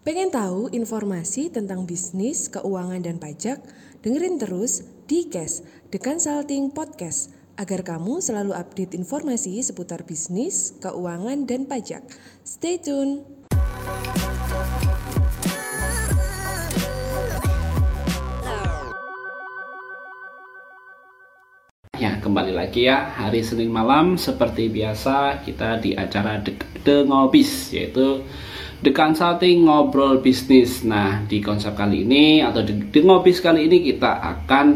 Pengen tahu informasi tentang bisnis, keuangan, dan pajak? Dengerin terus di Cash, The Consulting Podcast, agar kamu selalu update informasi seputar bisnis, keuangan, dan pajak. Stay tune! Ya, kembali lagi ya. Hari Senin malam seperti biasa kita di acara The, The Ngobis yaitu The Consulting Ngobrol Bisnis. Nah, di konsep kali ini atau The, The Ngobis kali ini kita akan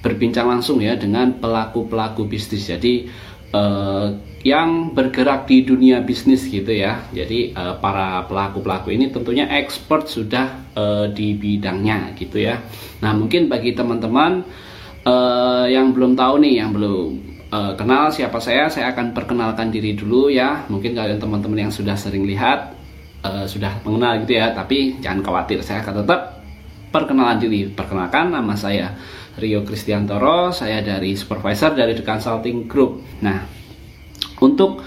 berbincang langsung ya dengan pelaku-pelaku bisnis. Jadi eh, yang bergerak di dunia bisnis gitu ya. Jadi eh, para pelaku-pelaku ini tentunya expert sudah eh, di bidangnya gitu ya. Nah, mungkin bagi teman-teman uh, yang belum tahu nih, yang belum uh, kenal siapa saya, saya akan perkenalkan diri dulu ya. Mungkin kalian teman-teman yang sudah sering lihat uh, sudah mengenal gitu ya, tapi jangan khawatir, saya akan tetap perkenalan diri. Perkenalkan nama saya Rio Kristiantoro, saya dari supervisor dari The Consulting Group. Nah, untuk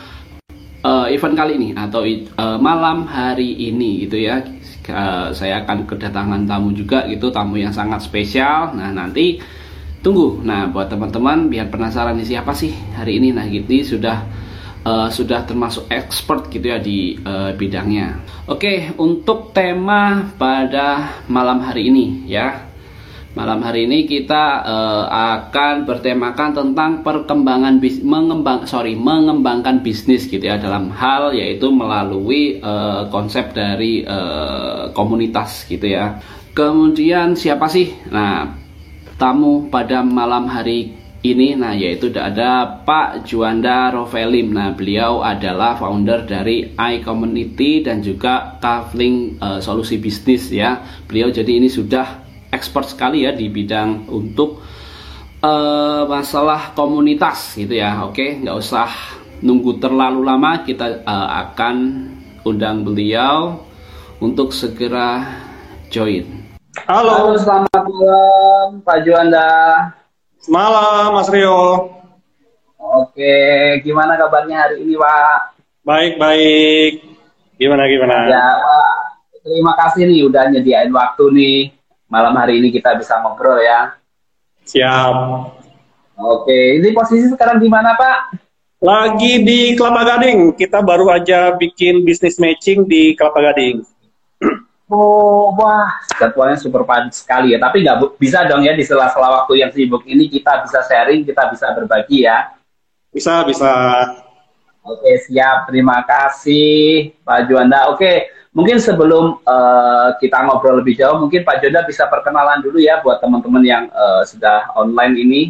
uh, event kali ini atau uh, malam hari ini gitu ya, uh, saya akan kedatangan tamu juga gitu, tamu yang sangat spesial. Nah, nanti tunggu. Nah, buat teman-teman biar penasaran nih siapa sih hari ini. Nah, gitu sudah uh, sudah termasuk expert gitu ya di uh, bidangnya. Oke, untuk tema pada malam hari ini ya. Malam hari ini kita uh, akan bertemakan tentang perkembangan bis mengembang sorry mengembangkan bisnis gitu ya dalam hal yaitu melalui uh, konsep dari uh, komunitas gitu ya. Kemudian siapa sih? Nah, tamu pada malam hari ini nah yaitu ada Pak Juanda Rovelim. Nah, beliau adalah founder dari iCommunity dan juga Kavling uh, Solusi Bisnis ya. Beliau jadi ini sudah expert sekali ya di bidang untuk uh, masalah komunitas gitu ya. Oke, nggak usah nunggu terlalu lama kita uh, akan undang beliau untuk segera join. Halo. Halo, selamat malam Pak Juanda. Malam Mas Rio. Oke, gimana kabarnya hari ini Pak? Baik, baik. Gimana, gimana? Ya Pak, terima kasih nih udah nyediain waktu nih. Malam hari ini kita bisa ngobrol ya. Siap. Oke, ini posisi sekarang di mana Pak? Lagi di Kelapa Gading. Kita baru aja bikin bisnis matching di Kelapa Gading. Oh, wah, jadwalnya super padat sekali ya. Tapi nggak bisa dong ya di sela-sela waktu yang sibuk ini kita bisa sharing, kita bisa berbagi ya. Bisa, bisa. Oke, siap. Terima kasih Pak Juanda. Oke, mungkin sebelum uh, kita ngobrol lebih jauh, mungkin Pak Juanda bisa perkenalan dulu ya buat teman-teman yang uh, sudah online ini.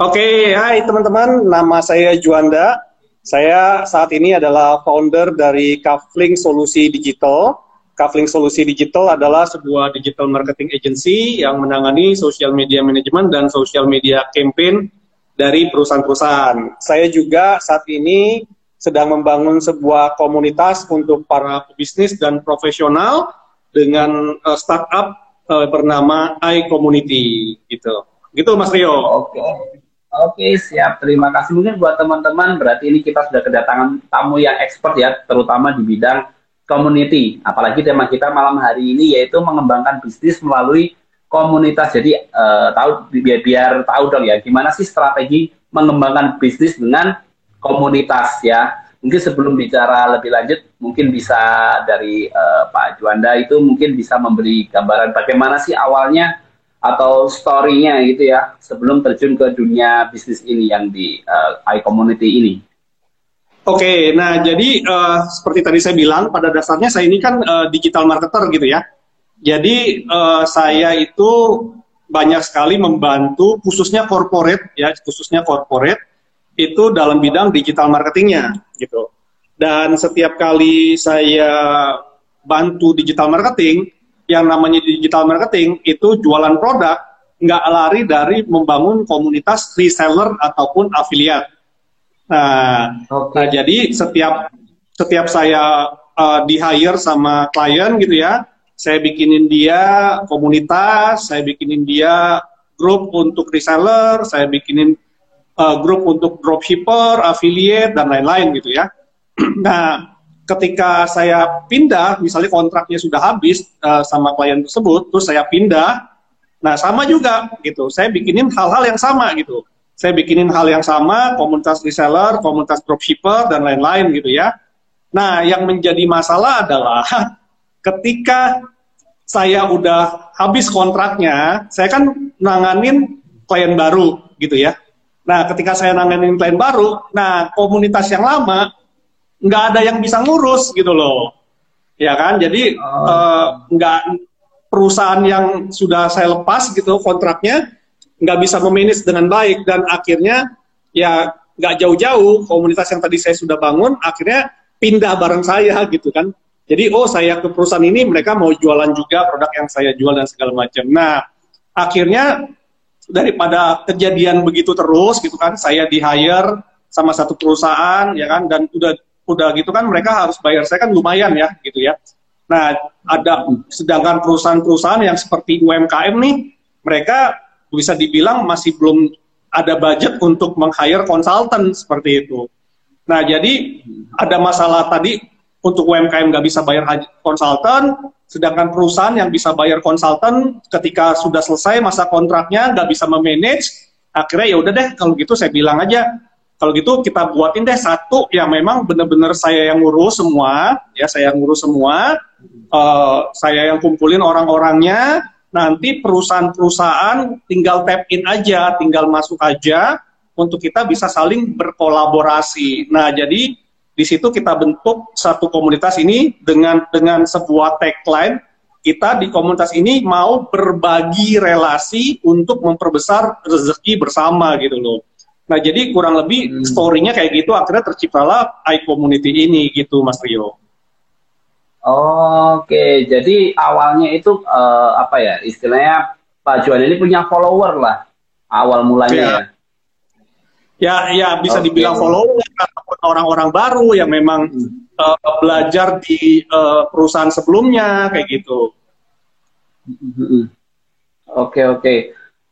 Oke, hai teman-teman. Nama saya Juanda. Saya saat ini adalah founder dari Kafling Solusi Digital Kavling Solusi Digital adalah sebuah digital marketing agency yang menangani social media management dan social media campaign dari perusahaan-perusahaan. Saya juga saat ini sedang membangun sebuah komunitas untuk para pebisnis dan profesional dengan uh, startup uh, bernama iCommunity gitu. Gitu Mas Rio. Oke. Okay. Oke, siap. Terima kasih. Mungkin buat teman-teman, berarti ini kita sudah kedatangan tamu yang expert ya, terutama di bidang community. Apalagi tema kita malam hari ini yaitu mengembangkan bisnis melalui komunitas. Jadi uh, tahu biar, biar tahu dong ya gimana sih strategi mengembangkan bisnis dengan komunitas ya. Mungkin sebelum bicara lebih lanjut, mungkin bisa dari uh, Pak Juanda itu mungkin bisa memberi gambaran bagaimana sih awalnya atau story-nya gitu ya sebelum terjun ke dunia bisnis ini yang di uh, iCommunity ini. Oke, nah jadi uh, seperti tadi saya bilang, pada dasarnya saya ini kan uh, digital marketer gitu ya. Jadi uh, saya itu banyak sekali membantu khususnya corporate ya, khususnya corporate itu dalam bidang digital marketingnya gitu. Dan setiap kali saya bantu digital marketing, yang namanya digital marketing itu jualan produk nggak lari dari membangun komunitas reseller ataupun afiliat Nah, okay. nah jadi setiap setiap saya uh, di hire sama klien gitu ya, saya bikinin dia komunitas, saya bikinin dia grup untuk reseller, saya bikinin uh, grup untuk dropshipper, affiliate dan lain-lain gitu ya. nah, ketika saya pindah, misalnya kontraknya sudah habis uh, sama klien tersebut, terus saya pindah, nah sama juga gitu. Saya bikinin hal-hal yang sama gitu. Saya bikinin hal yang sama, komunitas reseller, komunitas dropshipper dan lain-lain gitu ya. Nah, yang menjadi masalah adalah ketika saya udah habis kontraknya, saya kan nanganin klien baru gitu ya. Nah, ketika saya nanganin klien baru, nah komunitas yang lama nggak ada yang bisa ngurus gitu loh ya kan jadi oh. uh, nggak perusahaan yang sudah saya lepas gitu kontraknya nggak bisa memanage dengan baik. Dan akhirnya ya nggak jauh-jauh komunitas yang tadi saya sudah bangun akhirnya pindah bareng saya gitu kan. Jadi oh saya ke perusahaan ini mereka mau jualan juga produk yang saya jual dan segala macam. Nah akhirnya daripada kejadian begitu terus gitu kan saya di hire sama satu perusahaan ya kan dan udah udah gitu kan mereka harus bayar saya kan lumayan ya gitu ya. Nah, ada sedangkan perusahaan-perusahaan yang seperti UMKM nih, mereka bisa dibilang masih belum ada budget untuk meng-hire konsultan seperti itu. Nah, jadi ada masalah tadi untuk UMKM nggak bisa bayar konsultan, sedangkan perusahaan yang bisa bayar konsultan ketika sudah selesai masa kontraknya nggak bisa memanage, akhirnya ya udah deh kalau gitu saya bilang aja kalau gitu kita buatin deh satu yang memang benar-benar saya yang ngurus semua, ya saya yang ngurus semua, uh, saya yang kumpulin orang-orangnya, nanti perusahaan-perusahaan tinggal tap in aja, tinggal masuk aja untuk kita bisa saling berkolaborasi. Nah, jadi di situ kita bentuk satu komunitas ini dengan dengan sebuah tagline kita di komunitas ini mau berbagi relasi untuk memperbesar rezeki bersama gitu loh. Nah, jadi kurang lebih hmm. story-nya kayak gitu, akhirnya terciptalah iCommunity ini gitu, Mas Rio. Oke, jadi awalnya itu uh, apa ya istilahnya Pak Juan ini punya follower lah awal mulanya ya. Ya, ya bisa okay. dibilang follower ataupun orang-orang baru yang memang hmm. uh, belajar di uh, perusahaan sebelumnya kayak gitu. Hmm. Oke oke.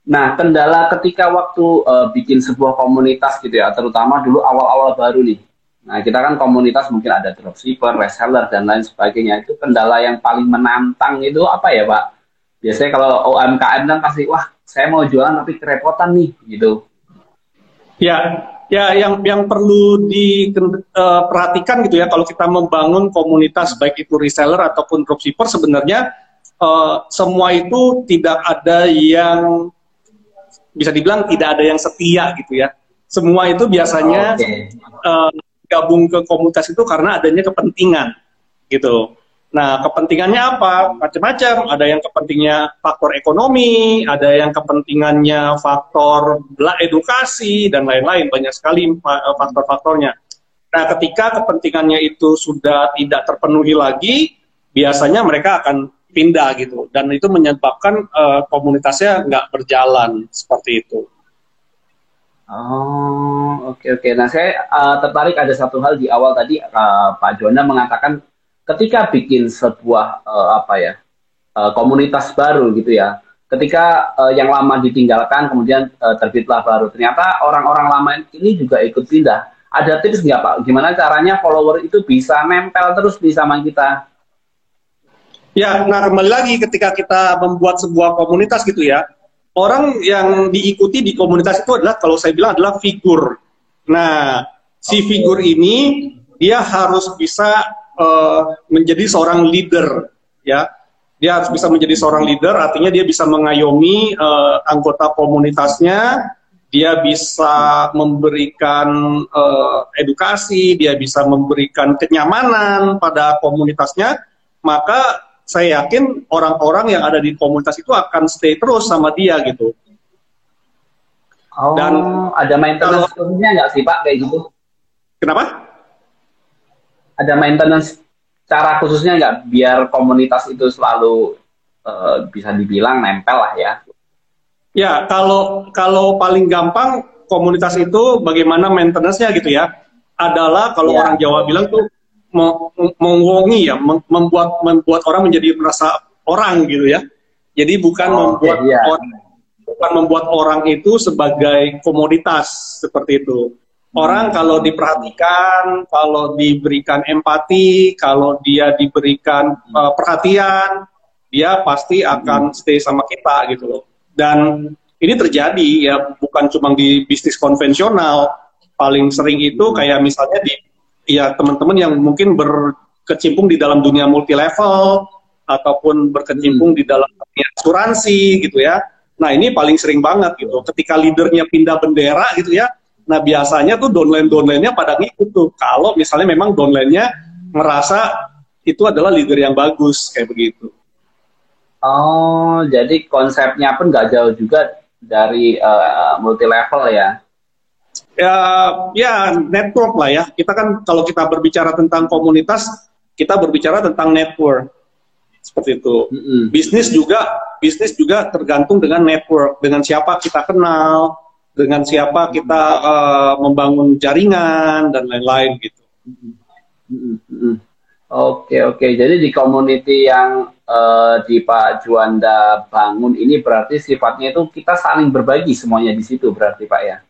Nah, kendala ketika waktu uh, bikin sebuah komunitas gitu ya, terutama dulu awal-awal baru nih. Nah, kita kan komunitas mungkin ada dropshipper, reseller, dan lain sebagainya. Itu kendala yang paling menantang itu apa ya, Pak? Biasanya kalau UMKM kan pasti, wah, saya mau jualan tapi kerepotan nih, gitu. Ya, ya yang yang perlu diperhatikan uh, gitu ya, kalau kita membangun komunitas, baik itu reseller ataupun dropshipper, sebenarnya uh, semua itu tidak ada yang bisa dibilang tidak ada yang setia gitu ya. Semua itu biasanya okay. uh, eh, gabung ke komunitas itu karena adanya kepentingan gitu. Nah, kepentingannya apa? Macam-macam. Ada yang kepentingnya faktor ekonomi, ada yang kepentingannya faktor edukasi dan lain-lain. Banyak sekali eh, faktor-faktornya. Nah, ketika kepentingannya itu sudah tidak terpenuhi lagi, biasanya mereka akan pindah gitu dan itu menyebabkan uh, komunitasnya nggak berjalan seperti itu. Oh oke okay, oke. Okay. Nah saya uh, tertarik ada satu hal di awal tadi uh, Pak Jona mengatakan ketika bikin sebuah uh, apa ya uh, komunitas baru gitu ya. Ketika uh, yang lama ditinggalkan kemudian uh, terbitlah baru. Ternyata orang-orang lama ini juga ikut pindah. Ada tips nggak Pak? Gimana caranya follower itu bisa nempel terus di sama kita? Ya, nah kembali lagi ketika kita membuat sebuah komunitas gitu ya, orang yang diikuti di komunitas itu adalah kalau saya bilang adalah figur. Nah, si figur ini dia harus bisa uh, menjadi seorang leader, ya. Dia harus bisa menjadi seorang leader, artinya dia bisa mengayomi uh, anggota komunitasnya, dia bisa memberikan uh, edukasi, dia bisa memberikan kenyamanan pada komunitasnya, maka saya yakin orang-orang yang ada di komunitas itu akan stay terus sama dia gitu. Oh, Dan ada maintenance khususnya nggak sih Pak kayak gitu? Kenapa? Ada maintenance cara khususnya nggak biar komunitas itu selalu uh, bisa dibilang nempel lah ya? Ya kalau kalau paling gampang komunitas itu bagaimana maintenance-nya gitu ya? Adalah kalau ya. orang Jawa bilang tuh mengwongi ya, membuat membuat orang menjadi merasa orang gitu ya. Jadi bukan oh, membuat okay, orang bukan membuat orang itu sebagai komoditas seperti itu. Orang kalau diperhatikan, kalau diberikan empati, kalau dia diberikan uh, perhatian, dia pasti akan stay sama kita gitu loh. Dan ini terjadi ya bukan cuma di bisnis konvensional, paling sering itu kayak misalnya di ya teman-teman yang mungkin berkecimpung di dalam dunia multi level ataupun berkecimpung di dalam asuransi gitu ya. Nah ini paling sering banget gitu. Ketika leadernya pindah bendera gitu ya, Nah biasanya tuh downline-downline-nya pada ngikut tuh. Kalau misalnya memang downline-nya ngerasa itu adalah leader yang bagus kayak begitu. Oh, jadi konsepnya pun nggak jauh juga dari uh, multi level ya? Ya, ya network lah ya. Kita kan kalau kita berbicara tentang komunitas, kita berbicara tentang network seperti itu. Mm -hmm. Bisnis juga, bisnis juga tergantung dengan network, dengan siapa kita kenal, dengan siapa kita uh, membangun jaringan dan lain-lain gitu. Oke oke, jadi di community yang uh, di Pak Juanda bangun ini berarti sifatnya itu kita saling berbagi semuanya di situ berarti Pak ya?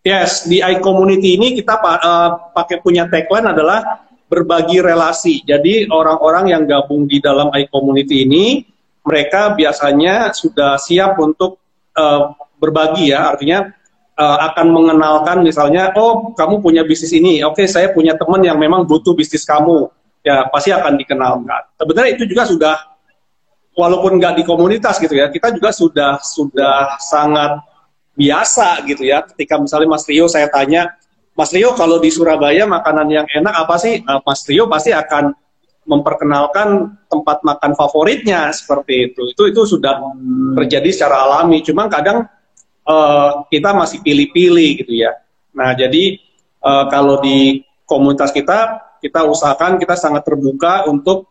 Yes, di i-community ini kita uh, pakai punya tagline adalah berbagi relasi. Jadi orang-orang yang gabung di dalam i-community ini mereka biasanya sudah siap untuk uh, berbagi ya, artinya uh, akan mengenalkan misalnya, oh kamu punya bisnis ini, oke okay, saya punya teman yang memang butuh bisnis kamu, ya pasti akan dikenalkan. Sebenarnya itu juga sudah, walaupun nggak di komunitas gitu ya, kita juga sudah sudah sangat biasa gitu ya. Ketika misalnya Mas Rio saya tanya, Mas Rio kalau di Surabaya makanan yang enak apa sih? Nah, Mas Rio pasti akan memperkenalkan tempat makan favoritnya seperti itu. Itu itu sudah terjadi secara alami. Cuma kadang uh, kita masih pilih-pilih gitu ya. Nah, jadi uh, kalau di komunitas kita, kita usahakan kita sangat terbuka untuk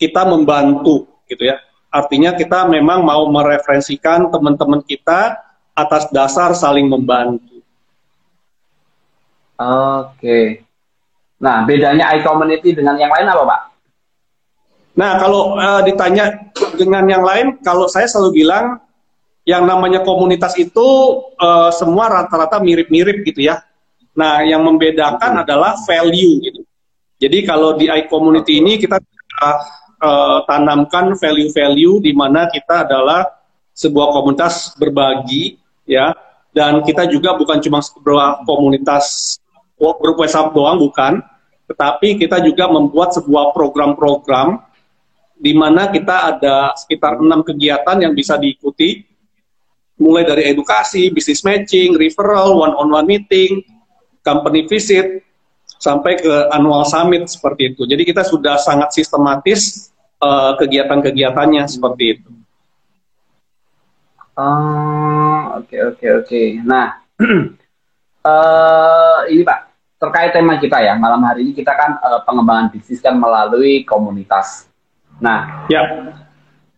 kita membantu gitu ya. Artinya kita memang mau mereferensikan teman-teman kita atas dasar saling membantu. Oke. Nah, bedanya i-community dengan yang lain apa, Pak? Nah, kalau uh, ditanya dengan yang lain, kalau saya selalu bilang yang namanya komunitas itu uh, semua rata-rata mirip-mirip gitu ya. Nah, yang membedakan adalah value gitu. Jadi kalau di i-community ini kita uh, tanamkan value-value di mana kita adalah sebuah komunitas berbagi ya dan kita juga bukan cuma sebuah komunitas grup WhatsApp doang bukan, tetapi kita juga membuat sebuah program-program di mana kita ada sekitar enam kegiatan yang bisa diikuti mulai dari edukasi, business matching, referral, one-on-one meeting, company visit, sampai ke annual summit seperti itu. Jadi kita sudah sangat sistematis uh, kegiatan-kegiatannya seperti itu. Oh, oke oke oke. Nah, uh, ini Pak terkait tema kita ya malam hari ini kita kan uh, pengembangan bisnis kan melalui komunitas. Nah, ya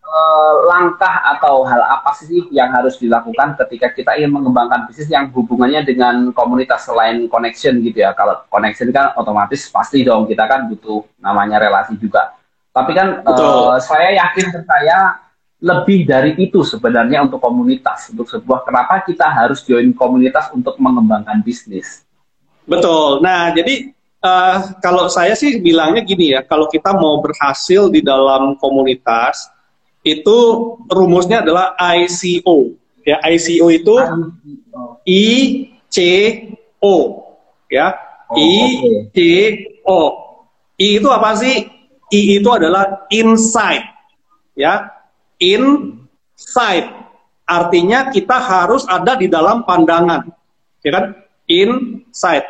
Eh, langkah atau hal apa sih yang harus dilakukan ketika kita ingin mengembangkan bisnis yang hubungannya dengan komunitas selain connection gitu ya. Kalau connection kan otomatis pasti dong kita kan butuh namanya relasi juga. Tapi kan uh, saya yakin percaya lebih dari itu sebenarnya untuk komunitas, untuk sebuah kenapa kita harus join komunitas untuk mengembangkan bisnis. Betul. Nah, jadi uh, kalau saya sih bilangnya gini ya, kalau kita mau berhasil di dalam komunitas, itu rumusnya adalah ICO. Ya, ICO itu I C O ya. Oh, I C O. I itu apa sih? I itu adalah insight. Ya. Insight. Artinya kita harus ada di dalam pandangan. Ya kan? Insight.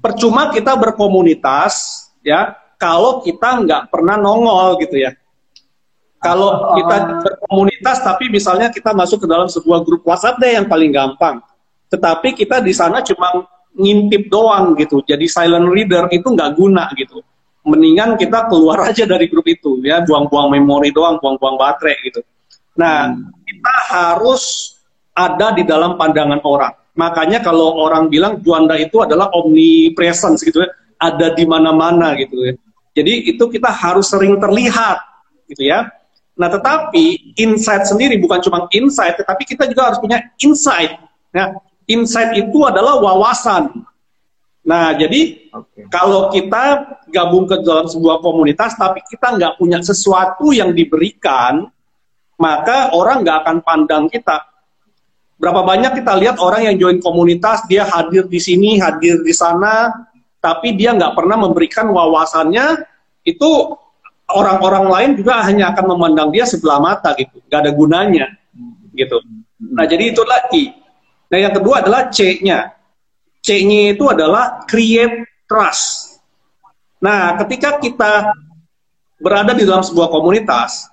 Percuma kita berkomunitas ya kalau kita nggak pernah nongol gitu ya kalau kita berkomunitas tapi misalnya kita masuk ke dalam sebuah grup WhatsApp deh yang paling gampang. Tetapi kita di sana cuma ngintip doang gitu. Jadi silent reader itu nggak guna gitu. Mendingan kita keluar aja dari grup itu ya, buang-buang memori doang, buang-buang baterai gitu. Nah, hmm. kita harus ada di dalam pandangan orang. Makanya kalau orang bilang Juanda itu adalah omnipresence gitu ya, ada di mana-mana gitu ya. Jadi itu kita harus sering terlihat gitu ya. Nah, tetapi insight sendiri bukan cuma insight, tetapi kita juga harus punya insight. Ya, insight itu adalah wawasan. Nah, jadi okay. kalau kita gabung ke dalam sebuah komunitas, tapi kita nggak punya sesuatu yang diberikan, maka orang nggak akan pandang kita. Berapa banyak kita lihat orang yang join komunitas, dia hadir di sini, hadir di sana, tapi dia nggak pernah memberikan wawasannya, itu orang-orang lain juga hanya akan memandang dia sebelah mata gitu, nggak ada gunanya gitu. Nah, jadi itu lagi. Nah, yang kedua adalah C-nya. C-nya itu adalah create trust. Nah, ketika kita berada di dalam sebuah komunitas,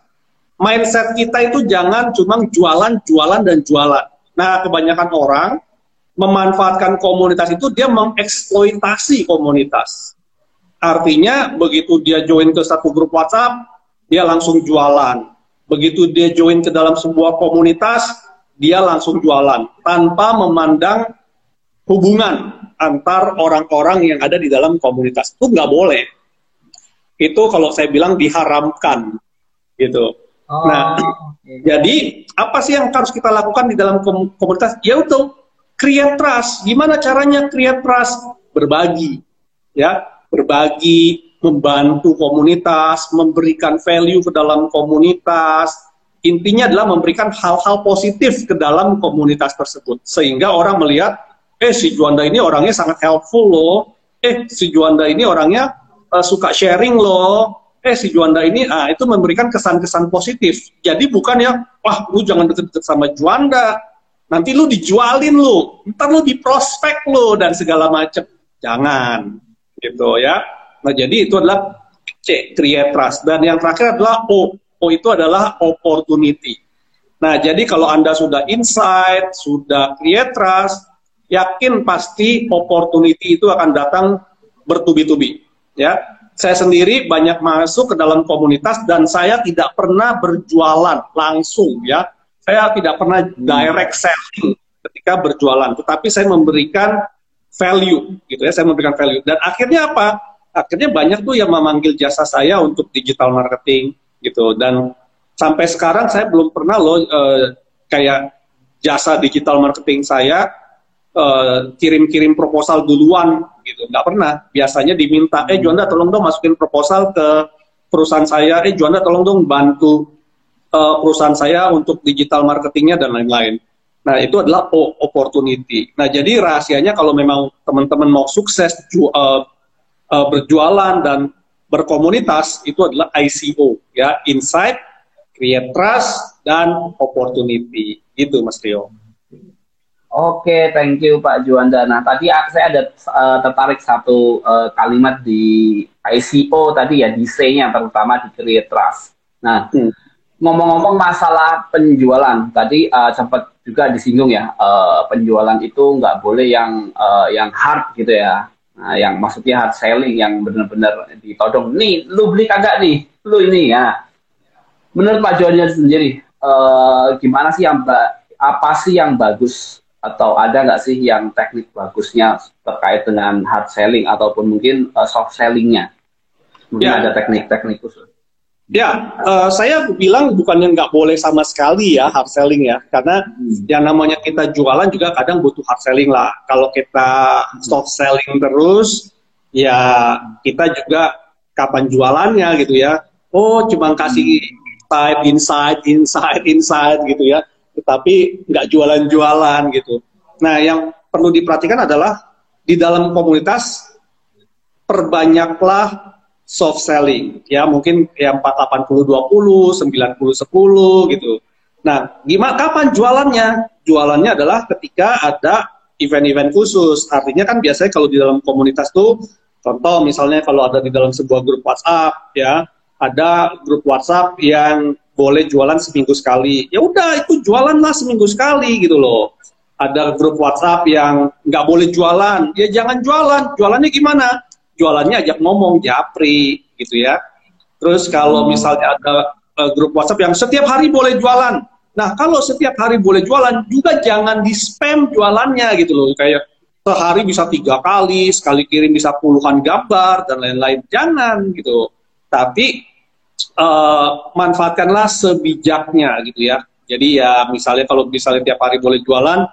mindset kita itu jangan cuma jualan, jualan, dan jualan. Nah, kebanyakan orang memanfaatkan komunitas itu dia mengeksploitasi komunitas. Artinya, begitu dia join ke satu grup WhatsApp, dia langsung jualan. Begitu dia join ke dalam sebuah komunitas, dia langsung jualan tanpa memandang hubungan antar orang-orang yang ada di dalam komunitas itu nggak boleh. Itu kalau saya bilang diharamkan, gitu. Oh, nah, okay. jadi apa sih yang harus kita lakukan di dalam komunitas? Ya itu create trust. Gimana caranya create trust? Berbagi, ya, berbagi, membantu komunitas, memberikan value ke dalam komunitas. Intinya adalah memberikan hal-hal positif ke dalam komunitas tersebut, sehingga orang melihat eh si Juanda ini orangnya sangat helpful loh, eh si Juanda ini orangnya uh, suka sharing loh, eh si Juanda ini ah itu memberikan kesan-kesan positif. Jadi bukan ya, wah lu jangan deket-deket sama Juanda, nanti lu dijualin lu, ntar lu diprospek lu dan segala macam. Jangan, gitu ya. Nah jadi itu adalah C, create trust. Dan yang terakhir adalah O, O itu adalah opportunity. Nah jadi kalau Anda sudah insight, sudah create trust, yakin pasti opportunity itu akan datang bertubi-tubi. Ya, saya sendiri banyak masuk ke dalam komunitas dan saya tidak pernah berjualan langsung. Ya, saya tidak pernah direct selling ketika berjualan, tetapi saya memberikan value, gitu ya. Saya memberikan value dan akhirnya apa? Akhirnya banyak tuh yang memanggil jasa saya untuk digital marketing, gitu. Dan sampai sekarang saya belum pernah loh uh, kayak jasa digital marketing saya Eh, kirim-kirim uh, proposal duluan gitu. Nggak pernah. Biasanya diminta eh Juanda tolong dong masukin proposal ke perusahaan saya. Eh Juanda tolong dong bantu uh, perusahaan saya untuk digital marketingnya dan lain-lain. Nah itu adalah opportunity. Nah jadi rahasianya kalau memang teman-teman mau sukses ju uh, uh, berjualan dan berkomunitas itu adalah ICO ya. Insight create trust dan opportunity. Itu Mas Rio Oke, thank you Pak Juanda. Nah, tadi saya ada uh, tertarik satu uh, kalimat di ICO tadi ya, di C-nya terutama di create trust. Nah, hmm. ngomong-ngomong masalah penjualan, tadi uh, sempat juga disinggung ya, uh, penjualan itu nggak boleh yang uh, yang hard gitu ya. Nah, yang maksudnya hard selling, yang benar-benar ditodong. Nih, lu beli kagak nih? Lu ini ya. Menurut Pak Juanda sendiri, uh, gimana sih yang apa sih yang bagus atau ada nggak sih yang teknik bagusnya terkait dengan hard selling ataupun mungkin uh, soft sellingnya? Mungkin ya. ada teknik-teknik khusus. Ya, uh, saya bilang bukannya nggak boleh sama sekali ya hard selling ya, karena hmm. yang namanya kita jualan juga kadang butuh hard selling lah. Kalau kita hmm. soft selling terus, ya kita juga kapan jualannya gitu ya. Oh, cuma kasih hmm. insight, insight, insight gitu ya tetapi nggak jualan-jualan gitu. Nah, yang perlu diperhatikan adalah di dalam komunitas perbanyaklah soft selling ya mungkin ya 480 20 90 10 gitu. Nah, gimana kapan jualannya? Jualannya adalah ketika ada event-event khusus. Artinya kan biasanya kalau di dalam komunitas tuh contoh misalnya kalau ada di dalam sebuah grup WhatsApp ya, ada grup WhatsApp yang boleh jualan seminggu sekali. Ya udah itu jualan lah seminggu sekali gitu loh. Ada grup WhatsApp yang nggak boleh jualan, ya jangan jualan. Jualannya gimana? Jualannya ajak ngomong, japri gitu ya. Terus kalau hmm. misalnya ada uh, grup WhatsApp yang setiap hari boleh jualan. Nah kalau setiap hari boleh jualan, juga jangan di spam jualannya gitu loh. Kayak sehari bisa tiga kali, sekali kirim bisa puluhan gambar dan lain-lain. Jangan gitu. Tapi uh, manfaatkanlah sebijaknya gitu ya. Jadi ya misalnya kalau misalnya tiap hari boleh jualan,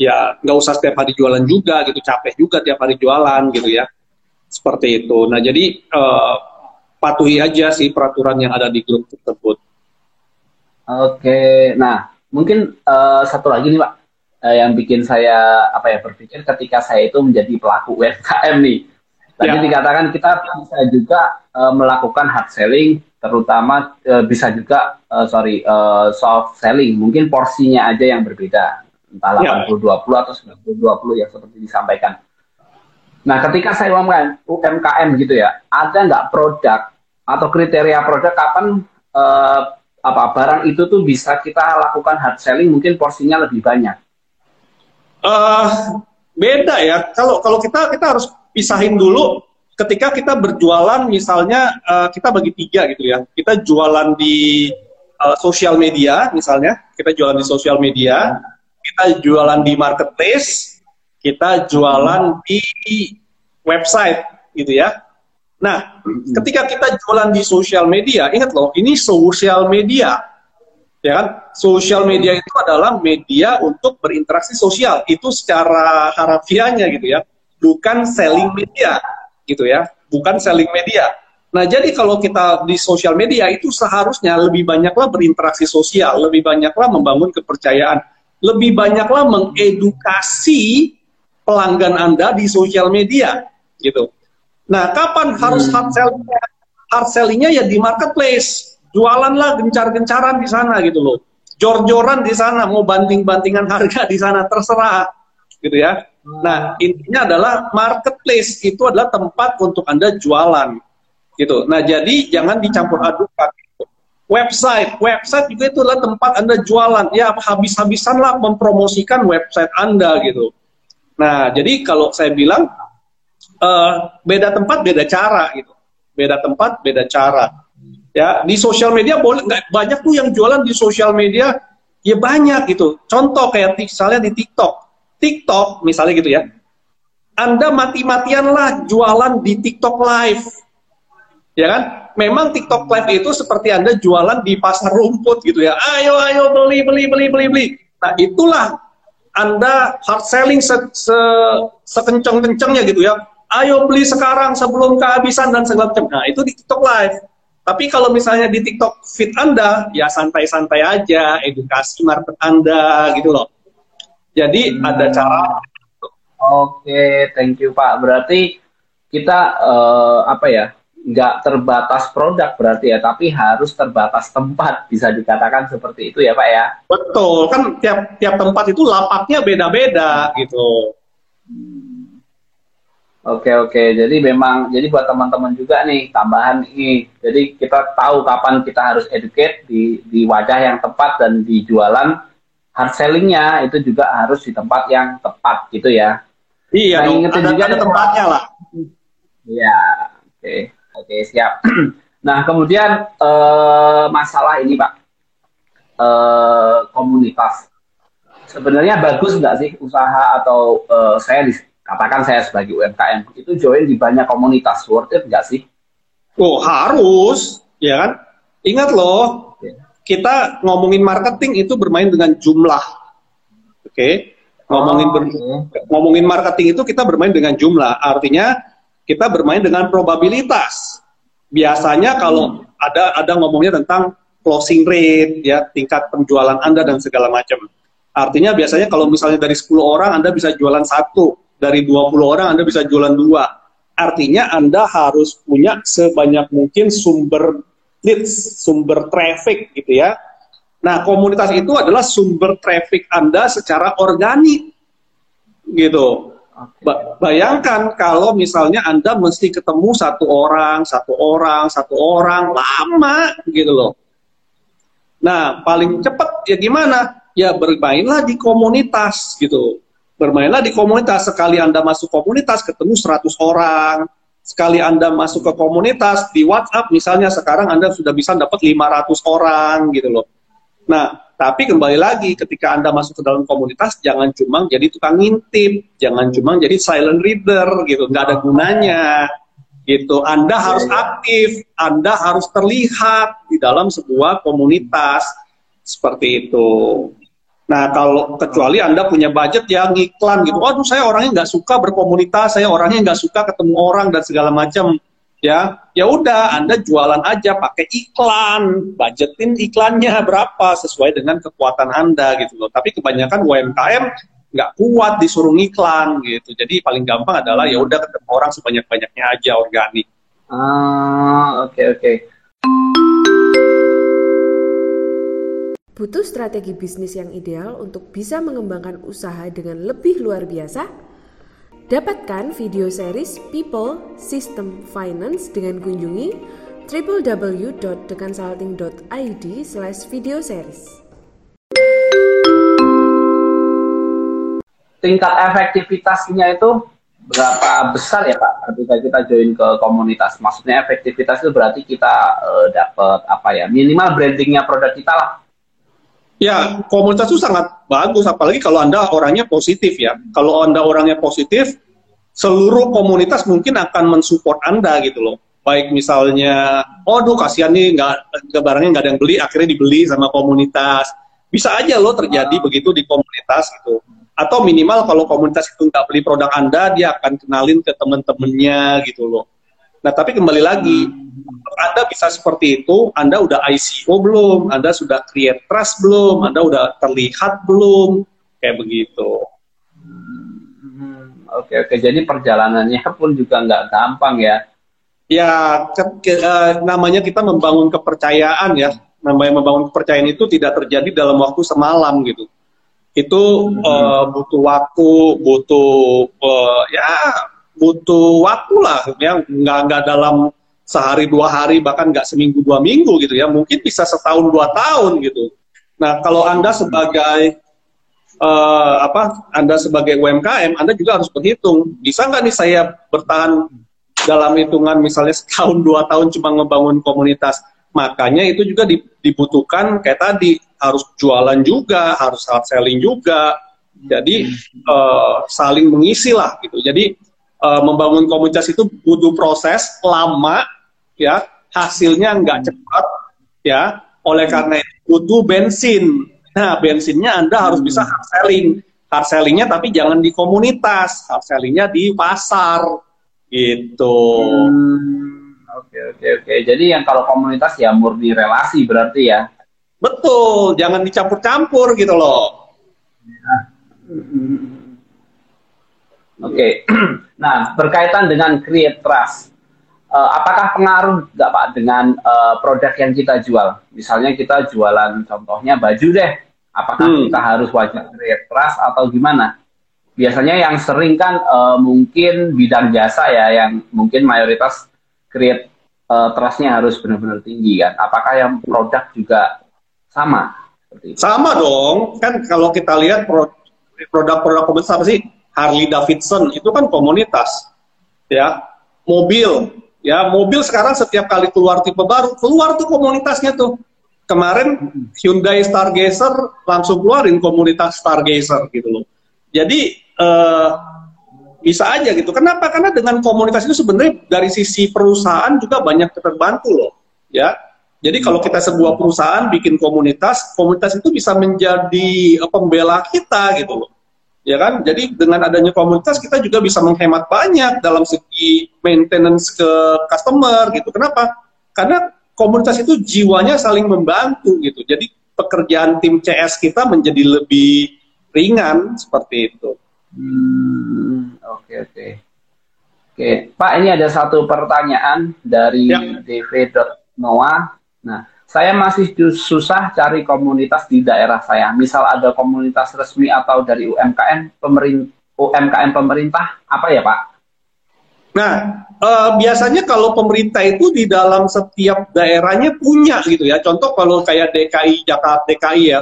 ya nggak usah setiap hari jualan juga gitu capek juga tiap hari jualan gitu ya. Seperti itu. Nah jadi uh, patuhi aja sih peraturan yang ada di grup tersebut. Oke. Nah mungkin uh, satu lagi nih pak. Uh, yang bikin saya apa ya berpikir ketika saya itu menjadi pelaku UMKM nih. Tadi ya. dikatakan kita bisa juga uh, melakukan hard selling terutama uh, bisa juga uh, sorry uh, soft selling mungkin porsinya aja yang berbeda entah ya. 80-20 atau 90-20 yang seperti disampaikan. Nah, ketika saya UMKM, UMKM gitu ya, ada nggak produk atau kriteria produk kapan eh, apa barang itu tuh bisa kita lakukan hard selling mungkin porsinya lebih banyak? Uh, beda ya. Kalau kalau kita kita harus pisahin dulu ketika kita berjualan misalnya uh, kita bagi tiga gitu ya. Kita jualan di uh, sosial media misalnya, kita jualan di sosial media. Kita jualan di marketplace, kita jualan di website, gitu ya. Nah, ketika kita jualan di sosial media, ingat loh, ini sosial media, ya kan? Sosial media itu adalah media untuk berinteraksi sosial, itu secara harafiahnya gitu ya, bukan selling media, gitu ya, bukan selling media. Nah, jadi kalau kita di sosial media itu seharusnya lebih banyaklah berinteraksi sosial, lebih banyaklah membangun kepercayaan lebih banyaklah mengedukasi pelanggan Anda di sosial media gitu. Nah, kapan hmm. harus hard selling? Hard sellingnya ya di marketplace. Jualanlah gencar-gencaran di sana gitu loh. Jor-joran di sana, mau banting-bantingan harga di sana terserah gitu ya. Nah, intinya adalah marketplace itu adalah tempat untuk Anda jualan gitu. Nah, jadi jangan dicampur adukan website. Website juga itu adalah tempat Anda jualan. Ya, habis-habisanlah mempromosikan website Anda gitu. Nah, jadi kalau saya bilang uh, beda tempat beda cara gitu. Beda tempat beda cara. Ya, di sosial media boleh nggak banyak tuh yang jualan di sosial media ya banyak gitu. Contoh kayak misalnya di TikTok. TikTok misalnya gitu ya. Anda mati-matianlah jualan di TikTok live. Ya kan? memang TikTok Live itu seperti Anda jualan di pasar rumput gitu ya. Ayo, ayo beli, beli, beli, beli, beli. Nah, itulah Anda hard selling se, se sekenceng-kencengnya gitu ya. Ayo beli sekarang sebelum kehabisan dan segala macam. Nah, itu di TikTok Live. Tapi kalau misalnya di TikTok feed Anda, ya santai-santai aja, edukasi market Anda gitu loh. Jadi hmm. ada cara. Oke, thank you Pak. Berarti kita uh, apa ya? nggak terbatas produk berarti ya, tapi harus terbatas tempat bisa dikatakan seperti itu ya Pak ya. Betul, kan tiap tiap tempat itu lapaknya beda-beda gitu. Oke oke, jadi memang jadi buat teman-teman juga nih tambahan ini, jadi kita tahu kapan kita harus educate di di wajah yang tepat dan di jualan hard sellingnya itu juga harus di tempat yang tepat gitu ya. Iya, nah, ada, juga ada tempatnya lah. Iya, oke. Okay. Oke, siap. Nah, kemudian uh, masalah ini, Pak. Uh, komunitas. Sebenarnya bagus nggak sih usaha atau uh, saya katakan saya sebagai UMKM itu join di banyak komunitas worth it nggak sih? Oh harus, ya kan? Ingat loh, kita ngomongin marketing itu bermain dengan jumlah, oke? Okay? Ngomongin oh, okay. ngomongin marketing itu kita bermain dengan jumlah, artinya kita bermain dengan probabilitas. Biasanya kalau ada ada ngomongnya tentang closing rate, ya tingkat penjualan Anda dan segala macam. Artinya biasanya kalau misalnya dari 10 orang Anda bisa jualan satu, dari 20 orang Anda bisa jualan dua. Artinya Anda harus punya sebanyak mungkin sumber leads, sumber traffic gitu ya. Nah, komunitas itu adalah sumber traffic Anda secara organik gitu. Ba bayangkan kalau misalnya Anda mesti ketemu satu orang, satu orang, satu orang, lama gitu loh. Nah, paling cepat ya gimana? Ya bermainlah di komunitas gitu. Bermainlah di komunitas. Sekali Anda masuk komunitas ketemu 100 orang. Sekali Anda masuk ke komunitas di WhatsApp misalnya sekarang Anda sudah bisa dapat 500 orang gitu loh. Nah, tapi kembali lagi, ketika Anda masuk ke dalam komunitas, jangan cuma jadi tukang ngintip, jangan cuma jadi silent reader, gitu. Nggak ada gunanya, gitu. Anda harus aktif, Anda harus terlihat di dalam sebuah komunitas, seperti itu. Nah, kalau kecuali Anda punya budget yang iklan gitu, waduh saya orangnya nggak suka berkomunitas, saya orangnya nggak suka ketemu orang dan segala macam, ya, ya udah Anda jualan aja pakai iklan, budgetin iklannya berapa sesuai dengan kekuatan Anda gitu loh. Tapi kebanyakan UMKM nggak kuat disuruh iklan gitu, jadi paling gampang adalah ya udah ketemu orang sebanyak-banyaknya aja organik. Ah, oke okay, oke. Okay. Butuh strategi bisnis yang ideal untuk bisa mengembangkan usaha dengan lebih luar biasa? Dapatkan video series People System Finance dengan kunjungi www.deconsulting.id slash video series. Tingkat efektivitasnya itu berapa besar ya Pak ketika kita join ke komunitas? Maksudnya efektivitas itu berarti kita uh, dapat apa ya minimal brandingnya produk kita lah Ya, komunitas itu sangat bagus, apalagi kalau Anda orangnya positif ya. Kalau Anda orangnya positif, seluruh komunitas mungkin akan mensupport Anda gitu loh. Baik misalnya, oh duh kasihan nih, nggak barangnya nggak ada yang beli, akhirnya dibeli sama komunitas. Bisa aja loh terjadi wow. begitu di komunitas gitu. Atau minimal kalau komunitas itu nggak beli produk Anda, dia akan kenalin ke teman-temannya gitu loh. Nah, tapi kembali lagi, Anda bisa seperti itu, Anda udah ICO belum? Anda sudah create trust belum? Anda udah terlihat belum? Kayak begitu. Hmm, oke, oke. Jadi perjalanannya pun juga nggak gampang ya? Ya, ke, ke, uh, namanya kita membangun kepercayaan ya. Namanya membangun kepercayaan itu tidak terjadi dalam waktu semalam gitu. Itu hmm. uh, butuh waktu, butuh uh, ya butuh waktu lah ya. Nggak nggak dalam sehari dua hari bahkan nggak seminggu dua minggu gitu ya. Mungkin bisa setahun dua tahun gitu. Nah kalau anda sebagai uh, apa anda sebagai UMKM anda juga harus berhitung. Bisa nggak nih saya bertahan dalam hitungan misalnya setahun dua tahun cuma ngebangun komunitas? Makanya itu juga dibutuhkan kayak tadi harus jualan juga harus hard selling juga. Jadi uh, saling mengisi lah gitu. Jadi uh, membangun komunitas itu butuh proses lama ya. Hasilnya nggak cepat ya. Oleh karena itu butuh bensin. Nah bensinnya anda harus bisa hard selling. Hard sellingnya tapi jangan di komunitas hard sellingnya di pasar. Gitu. Hmm, oke oke oke. Jadi yang kalau komunitas ya murni relasi berarti ya? Betul jangan dicampur-campur gitu loh. Ya. Oke, okay. nah berkaitan dengan create trust, uh, apakah pengaruh nggak Pak dengan uh, produk yang kita jual? Misalnya kita jualan contohnya baju deh, apakah hmm. kita harus wajib create trust atau gimana? Biasanya yang sering kan uh, mungkin bidang jasa ya, yang mungkin mayoritas create uh, trustnya harus benar-benar tinggi kan? Apakah yang produk juga sama? Sama dong, kan kalau kita lihat produk-produk apa sih? Harley Davidson itu kan komunitas ya. Mobil ya mobil sekarang setiap kali keluar tipe baru keluar tuh komunitasnya tuh. Kemarin Hyundai Stargazer langsung keluarin komunitas Stargazer gitu loh. Jadi uh, bisa aja gitu. Kenapa? Karena dengan komunitas itu sebenarnya dari sisi perusahaan juga banyak terbantu loh ya. Jadi kalau kita sebuah perusahaan bikin komunitas, komunitas itu bisa menjadi pembela kita gitu loh ya kan? Jadi dengan adanya komunitas kita juga bisa menghemat banyak dalam segi maintenance ke customer gitu. Kenapa? Karena komunitas itu jiwanya saling membantu gitu. Jadi pekerjaan tim CS kita menjadi lebih ringan seperti itu. Hmm, oke oke. Oke, Pak ini ada satu pertanyaan dari ya. dv.noah. Nah, saya masih susah cari komunitas di daerah saya. Misal ada komunitas resmi atau dari UMKM pemerintah UMKM pemerintah apa ya Pak? Nah, uh, biasanya kalau pemerintah itu di dalam setiap daerahnya punya gitu ya. Contoh kalau kayak DKI Jakarta DKI ya,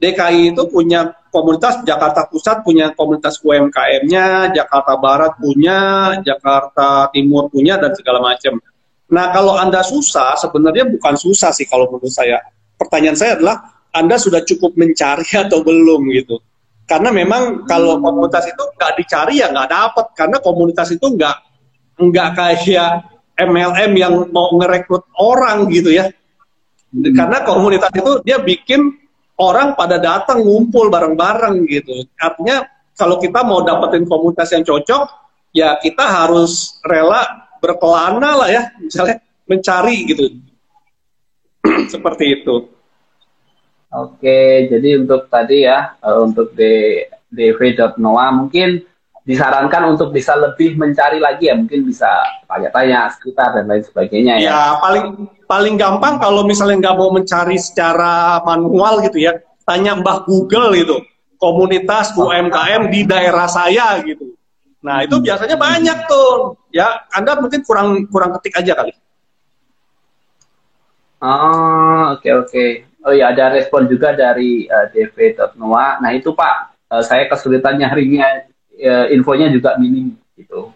DKI itu punya komunitas Jakarta Pusat punya komunitas UMKM-nya, Jakarta Barat punya, Jakarta Timur punya dan segala macam. Nah, kalau Anda susah, sebenarnya bukan susah sih kalau menurut saya. Pertanyaan saya adalah, Anda sudah cukup mencari atau belum gitu. Karena memang kalau hmm. komunitas itu nggak dicari ya nggak dapat. Karena komunitas itu nggak nggak kayak MLM yang mau ngerekrut orang gitu ya. Hmm. Karena komunitas itu dia bikin orang pada datang ngumpul bareng-bareng gitu. Artinya kalau kita mau dapetin komunitas yang cocok, ya kita harus rela berkelana lah ya, misalnya mencari gitu. Seperti itu. Oke, jadi untuk tadi ya, eh, untuk dv.noa mungkin disarankan untuk bisa lebih mencari lagi ya, mungkin bisa tanya-tanya sekitar dan lain sebagainya ya. Ya, paling paling gampang kalau misalnya nggak mau mencari secara manual gitu ya, tanya Mbah Google itu, komunitas UMKM di daerah saya gitu. Nah, itu biasanya banyak tuh. Ya, Anda mungkin kurang kurang ketik aja kali. Oh, oke okay, oke. Okay. Oh ya, ada respon juga dari uh, eh, dv.noa. Nah, itu Pak, uh, saya kesulitan nyarinya uh, infonya juga minim gitu.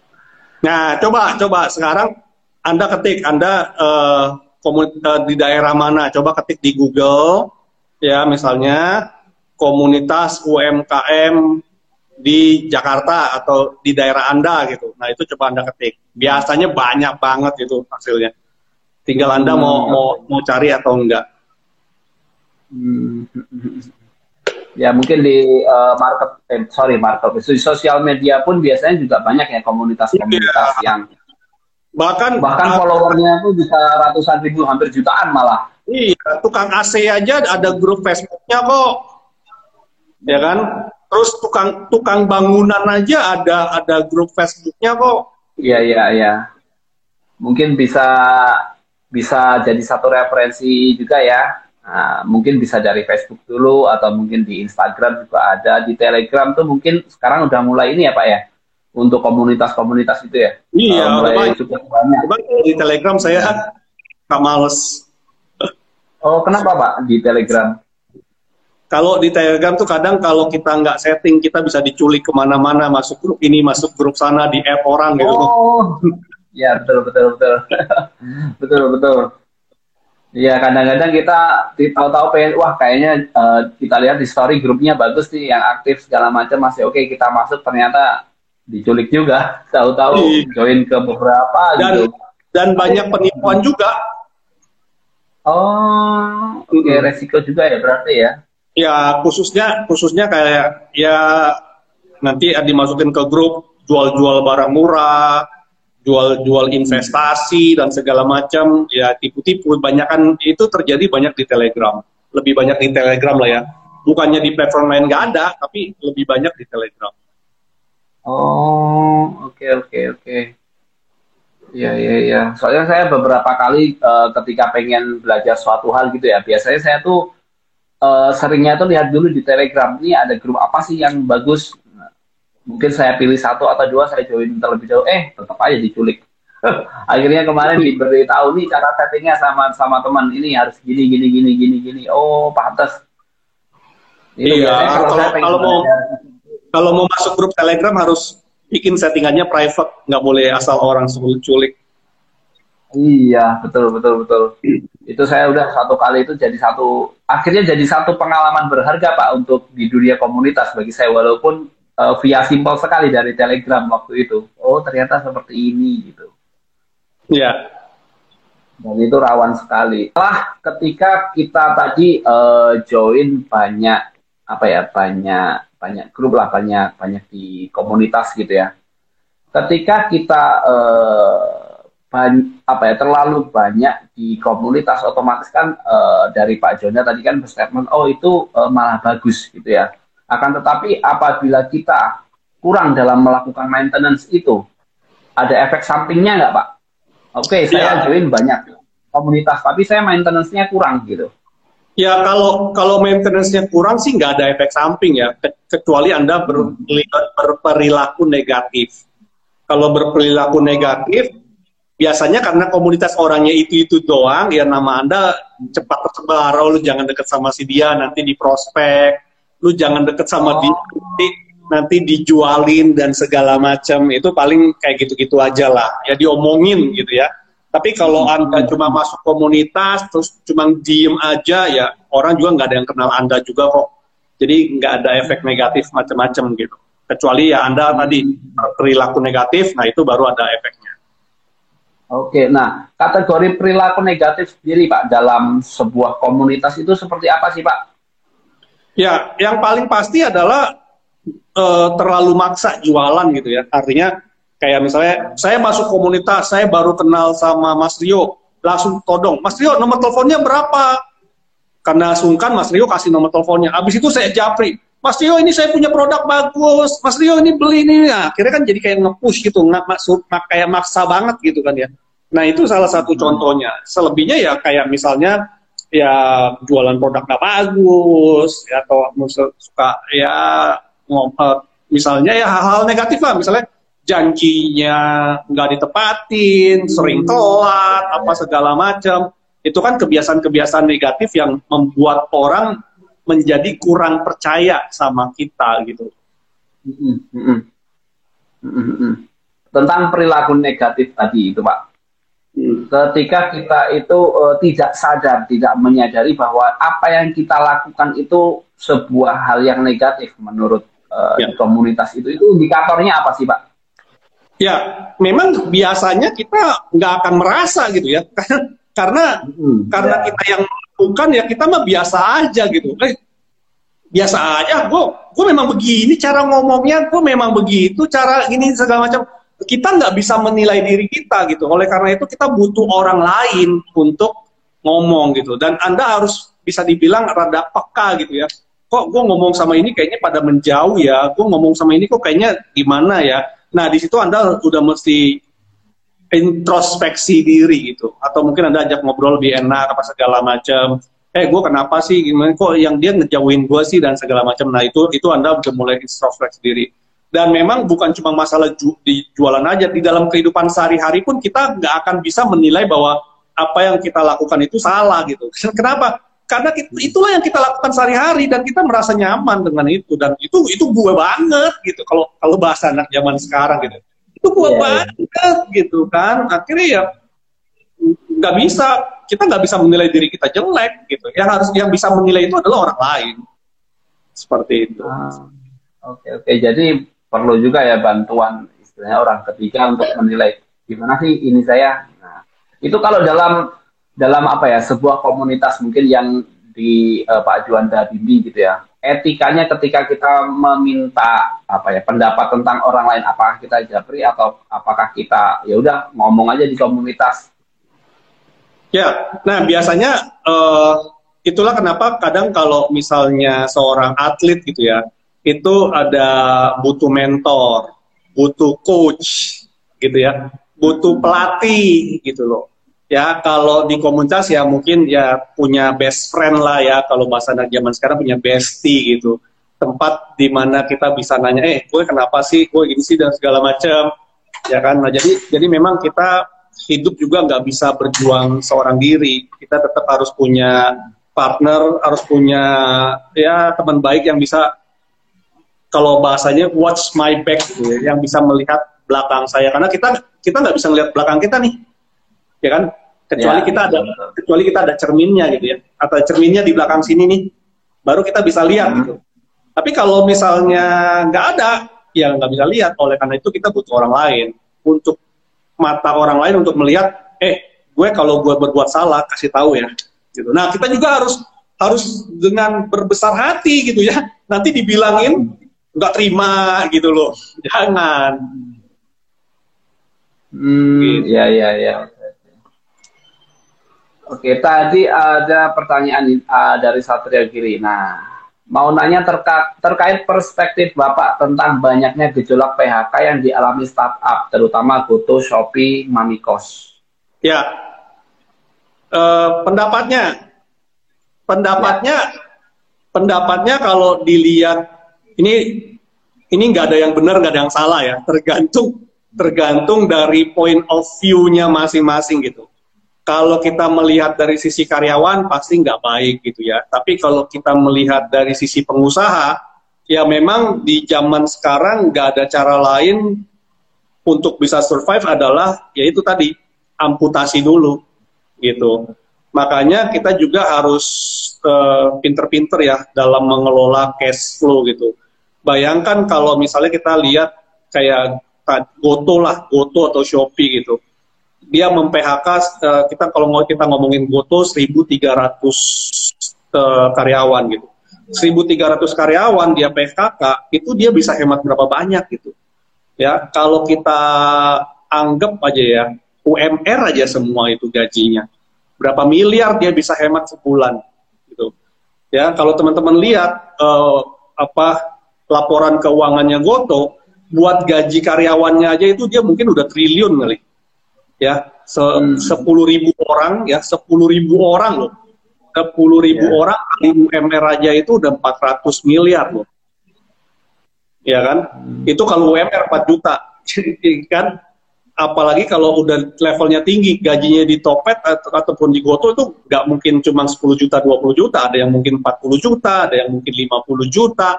Nah, coba coba sekarang Anda ketik Anda uh, komunitas di daerah mana? Coba ketik di Google ya, misalnya komunitas UMKM di Jakarta atau di daerah Anda gitu. Nah, itu coba Anda ketik. Biasanya banyak banget itu hasilnya. Tinggal Anda mau hmm. mau mau cari atau enggak. Hmm. Ya mungkin di uh, market, eh, sorry market, di sosial media pun biasanya juga banyak ya komunitas-komunitas yeah. yang bahkan bahkan followernya itu bisa ratusan ribu, hampir jutaan malah. Iya, tukang AC aja ada grup Facebooknya kok, ya kan? Terus tukang tukang bangunan aja ada ada grup Facebooknya kok. Iya iya iya. Mungkin bisa bisa jadi satu referensi juga ya. Nah, mungkin bisa dari Facebook dulu atau mungkin di Instagram juga ada, di Telegram tuh mungkin sekarang udah mulai ini ya Pak ya untuk komunitas-komunitas itu ya. Iya, uh, mulai cukup banyak. Coba di Telegram saya nggak males. Oh, kenapa Pak di Telegram? Kalau di Telegram tuh kadang kalau kita nggak setting kita bisa diculik ke mana-mana, masuk grup ini, masuk grup sana, di app orang gitu. Oh, Ya betul betul betul betul betul. Iya kadang-kadang kita tahu-tahu pengen wah kayaknya uh, kita lihat di story grupnya bagus nih yang aktif segala macam masih oke okay, kita masuk ternyata diculik juga tahu-tahu iya. join ke beberapa dan, gitu dan banyak penipuan juga. Oh oke okay, resiko juga ya berarti ya. Ya khususnya khususnya kayak ya nanti dimasukin ke grup jual-jual barang murah jual-jual investasi dan segala macam ya tipu-tipu banyak kan itu terjadi banyak di Telegram lebih banyak di Telegram lah ya bukannya di platform lain nggak ada tapi lebih banyak di Telegram oh oke okay, oke okay, oke okay. Iya iya iya. Soalnya saya beberapa kali uh, ketika pengen belajar suatu hal gitu ya, biasanya saya tuh uh, seringnya tuh lihat dulu di Telegram ini ada grup apa sih yang bagus? Mungkin saya pilih satu atau dua saya join terlebih dahulu eh tetap aja diculik. Akhirnya kemarin diberi tahu nih cara settingnya sama sama teman ini harus gini gini gini gini gini. Oh pantas iya kalau, kalau, kalau mau kalau mau masuk grup telegram harus bikin settingannya private nggak boleh asal orang sebut culik. Iya betul betul betul itu saya udah satu kali itu jadi satu akhirnya jadi satu pengalaman berharga pak untuk di dunia komunitas bagi saya walaupun uh, via simpel sekali dari Telegram waktu itu. Oh ternyata seperti ini gitu. Iya. Yeah. Dan itu rawan sekali. Setelah ketika kita tadi uh, join banyak apa ya banyak banyak grup lah banyak banyak di komunitas gitu ya. Ketika kita uh, apa ya terlalu banyak di komunitas otomatis kan uh, dari Pak Jona tadi kan berstatement oh itu uh, malah bagus gitu ya akan tetapi apabila kita kurang dalam melakukan maintenance itu, ada efek sampingnya nggak Pak? Oke, okay, saya ya. join banyak komunitas, tapi saya maintenance-nya kurang gitu. Ya kalau kalau maintenance-nya kurang sih nggak ada efek samping ya, kecuali anda berperilaku negatif. Kalau berperilaku negatif, biasanya karena komunitas orangnya itu itu doang, ya nama anda cepat tersebar. Oh, lu jangan deket sama si dia, nanti di prospek lu jangan deket sama oh. dia nanti, nanti dijualin dan segala macam. Itu paling kayak gitu-gitu aja lah. Ya diomongin gitu ya. Tapi kalau hmm. anda cuma masuk komunitas terus cuma diem aja ya orang juga nggak ada yang kenal anda juga kok. Jadi nggak ada efek negatif macam-macam gitu. Kecuali ya anda tadi perilaku negatif nah itu baru ada efeknya Oke, nah kategori perilaku negatif sendiri Pak dalam sebuah komunitas itu seperti apa sih Pak? Ya, yang paling pasti adalah uh, terlalu maksa jualan gitu ya. Artinya kayak misalnya saya masuk komunitas, saya baru kenal sama Mas Rio, langsung todong, Mas Rio nomor teleponnya berapa? Karena sungkan Mas Rio kasih nomor teleponnya. Habis itu saya japri, Mas Rio ini saya punya produk bagus, Mas Rio ini beli ini. Nah, akhirnya kan jadi kayak nge-push gitu, nggak maksud kayak maksa banget gitu kan ya. Nah itu salah satu contohnya. Selebihnya ya kayak misalnya ya jualan produk nggak bagus, ya, atau suka ya eh, misalnya ya hal-hal negatif lah, misalnya janjinya nggak ditepatin, sering telat, apa segala macam. Itu kan kebiasaan-kebiasaan negatif yang membuat orang menjadi kurang percaya sama kita gitu. Tentang perilaku negatif tadi itu Pak. Hmm. Ketika kita itu uh, tidak sadar, tidak menyadari bahwa apa yang kita lakukan itu sebuah hal yang negatif menurut uh, ya. komunitas itu, itu indikatornya apa sih Pak? Ya, memang biasanya kita nggak akan merasa gitu ya, karena hmm, karena ya. kita yang bukan ya kita mah biasa aja gitu. Eh, biasa aja, gue gue memang begini cara ngomongnya, gue memang begitu cara ini segala macam. Kita nggak bisa menilai diri kita gitu. Oleh karena itu kita butuh orang lain untuk ngomong gitu. Dan anda harus bisa dibilang rada peka gitu ya. Kok gue ngomong sama ini kayaknya pada menjauh ya. Gue ngomong sama ini kok kayaknya gimana ya. Nah di situ anda udah mesti introspeksi diri gitu. Atau mungkin anda ajak ngobrol lebih enak apa segala macam. Eh gue kenapa sih? Gimana? Kok yang dia ngejauhin gue sih dan segala macam. Nah itu itu anda udah mulai introspeksi diri. Dan memang bukan cuma masalah ju di jualan aja. Di dalam kehidupan sehari-hari pun kita nggak akan bisa menilai bahwa apa yang kita lakukan itu salah gitu. Kenapa? Karena itulah yang kita lakukan sehari-hari dan kita merasa nyaman dengan itu. Dan itu itu gue banget gitu. Kalau kalau bahasa anak zaman sekarang gitu itu gue yeah, iya. banget gitu kan. Akhirnya ya nggak bisa. Kita nggak bisa menilai diri kita jelek gitu. Yang harus yang bisa menilai itu adalah orang lain. Seperti itu. Ah, oke okay, oke. Okay. jadi perlu juga ya bantuan istilahnya orang ketiga untuk menilai gimana sih ini saya? Nah, itu kalau dalam dalam apa ya sebuah komunitas mungkin yang di uh, Pak Juanda Bibi gitu ya etikanya ketika kita meminta apa ya pendapat tentang orang lain apakah kita japri atau apakah kita ya udah ngomong aja di komunitas Ya, nah biasanya uh, itulah kenapa kadang kalau misalnya seorang atlet gitu ya, itu ada butuh mentor, butuh coach gitu ya, butuh pelatih gitu loh. Ya kalau di komunitas ya mungkin ya punya best friend lah ya kalau bahasa anak zaman sekarang punya bestie gitu. Tempat di mana kita bisa nanya, eh gue kenapa sih, gue gini sih dan segala macam, ya kan. Nah jadi jadi memang kita hidup juga nggak bisa berjuang seorang diri. Kita tetap harus punya partner, harus punya ya teman baik yang bisa kalau bahasanya watch my back gitu ya, yang bisa melihat belakang saya karena kita kita nggak bisa melihat belakang kita nih, ya kan? Kecuali ya, kita ada kecuali kita ada cerminnya gitu ya, atau cerminnya di belakang sini nih, baru kita bisa lihat hmm. gitu. Tapi kalau misalnya nggak ada, ya nggak bisa lihat. Oleh karena itu kita butuh orang lain untuk mata orang lain untuk melihat, eh, gue kalau gue berbuat salah kasih tahu ya. Gitu. Nah kita juga harus harus dengan berbesar hati gitu ya. Nanti dibilangin nggak terima gitu loh. Jangan. Hmm, gitu. ya ya ya. Oke, tadi ada pertanyaan uh, dari Satria Giri. Nah, mau nanya terka terkait perspektif Bapak tentang banyaknya gejolak PHK yang dialami startup, terutama Goto, Shopee, Mamikos. Ya, uh, pendapatnya, pendapatnya, ya. pendapatnya kalau dilihat ini ini nggak ada yang benar, nggak ada yang salah ya, tergantung tergantung dari point of view-nya masing-masing gitu kalau kita melihat dari sisi karyawan pasti nggak baik gitu ya. Tapi kalau kita melihat dari sisi pengusaha, ya memang di zaman sekarang nggak ada cara lain untuk bisa survive adalah yaitu tadi amputasi dulu gitu. Makanya kita juga harus uh, pinter-pinter ya dalam mengelola cash flow gitu. Bayangkan kalau misalnya kita lihat kayak Goto lah, Goto atau Shopee gitu dia mem-PHK uh, eh, kita kalau mau kita ngomongin Goto 1.300 uh, karyawan gitu. 1.300 karyawan dia PKK, itu dia bisa hemat berapa banyak gitu. Ya, kalau kita anggap aja ya, UMR aja semua itu gajinya. Berapa miliar dia bisa hemat sebulan gitu. Ya, kalau teman-teman lihat uh, apa laporan keuangannya Goto, buat gaji karyawannya aja itu dia mungkin udah triliun kali. Ya, hmm. sepuluh ribu orang ya. Sepuluh ribu orang loh. Sepuluh ribu yeah. orang kali UMR aja itu udah 400 miliar loh. Ya kan? Hmm. itu kalau UMR 4 juta kan? Apalagi kalau udah levelnya tinggi gajinya di Topet atau, ataupun di Goto itu nggak mungkin cuma 10 juta 20 juta. Ada yang mungkin 40 juta ada yang mungkin 50 juta.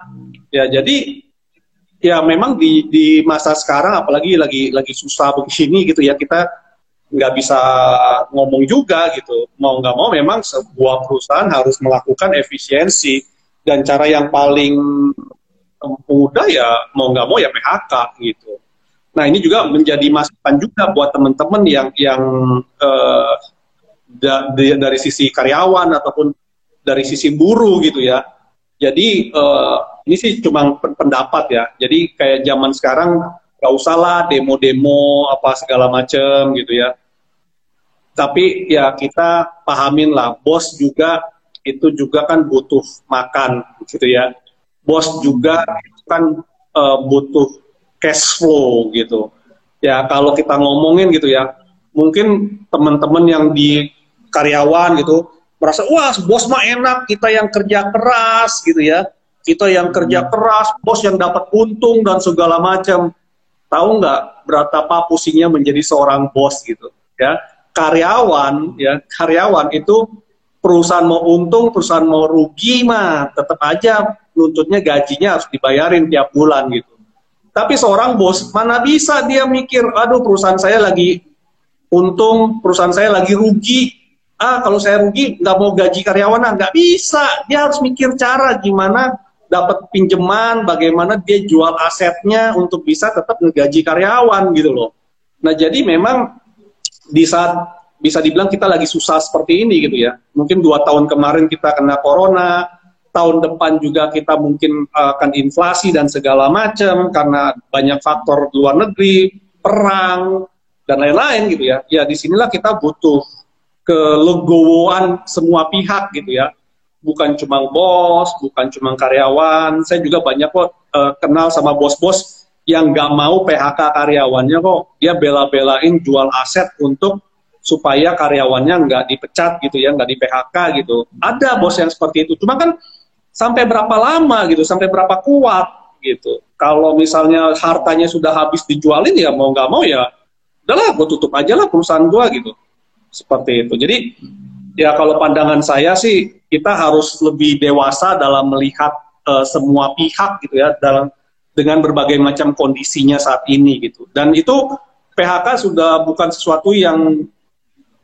Ya jadi ya memang di di masa sekarang apalagi lagi lagi susah begini gitu ya kita nggak bisa ngomong juga gitu. Mau nggak mau memang sebuah perusahaan harus melakukan efisiensi dan cara yang paling mudah ya mau nggak mau ya PHK gitu. Nah ini juga menjadi masukan juga buat teman-teman yang yang da, dari sisi karyawan ataupun dari sisi buruh gitu ya. Jadi uh, ini sih cuma pendapat ya. Jadi kayak zaman sekarang nggak usah lah demo-demo apa segala macam gitu ya tapi ya kita pahamin lah bos juga itu juga kan butuh makan gitu ya. Bos juga kan uh, butuh cash flow gitu. Ya kalau kita ngomongin gitu ya mungkin teman-teman yang di karyawan gitu merasa wah bos mah enak kita yang kerja keras gitu ya. Kita yang kerja keras bos yang dapat untung dan segala macam. Tahu nggak berapa pusingnya menjadi seorang bos gitu ya karyawan ya karyawan itu perusahaan mau untung perusahaan mau rugi mah tetap aja nuntutnya gajinya harus dibayarin tiap bulan gitu. Tapi seorang bos mana bisa dia mikir aduh perusahaan saya lagi untung perusahaan saya lagi rugi. Ah kalau saya rugi nggak mau gaji karyawan nggak bisa. Dia harus mikir cara gimana dapat pinjaman bagaimana dia jual asetnya untuk bisa tetap ngegaji karyawan gitu loh. Nah jadi memang di saat bisa dibilang kita lagi susah seperti ini gitu ya. Mungkin dua tahun kemarin kita kena corona, tahun depan juga kita mungkin akan inflasi dan segala macam karena banyak faktor luar negeri, perang dan lain-lain gitu ya. Ya di sinilah kita butuh kelegowoan semua pihak gitu ya. Bukan cuma bos, bukan cuma karyawan. Saya juga banyak kok uh, kenal sama bos-bos yang nggak mau PHK karyawannya kok dia bela-belain jual aset untuk supaya karyawannya nggak dipecat gitu ya nggak di PHK gitu. Ada bos yang seperti itu. Cuma kan sampai berapa lama gitu sampai berapa kuat gitu. Kalau misalnya hartanya sudah habis dijualin ya mau nggak mau ya udahlah gue tutup aja lah perusahaan gue gitu. Seperti itu. Jadi ya kalau pandangan saya sih kita harus lebih dewasa dalam melihat uh, semua pihak gitu ya dalam dengan berbagai macam kondisinya saat ini gitu. Dan itu PHK sudah bukan sesuatu yang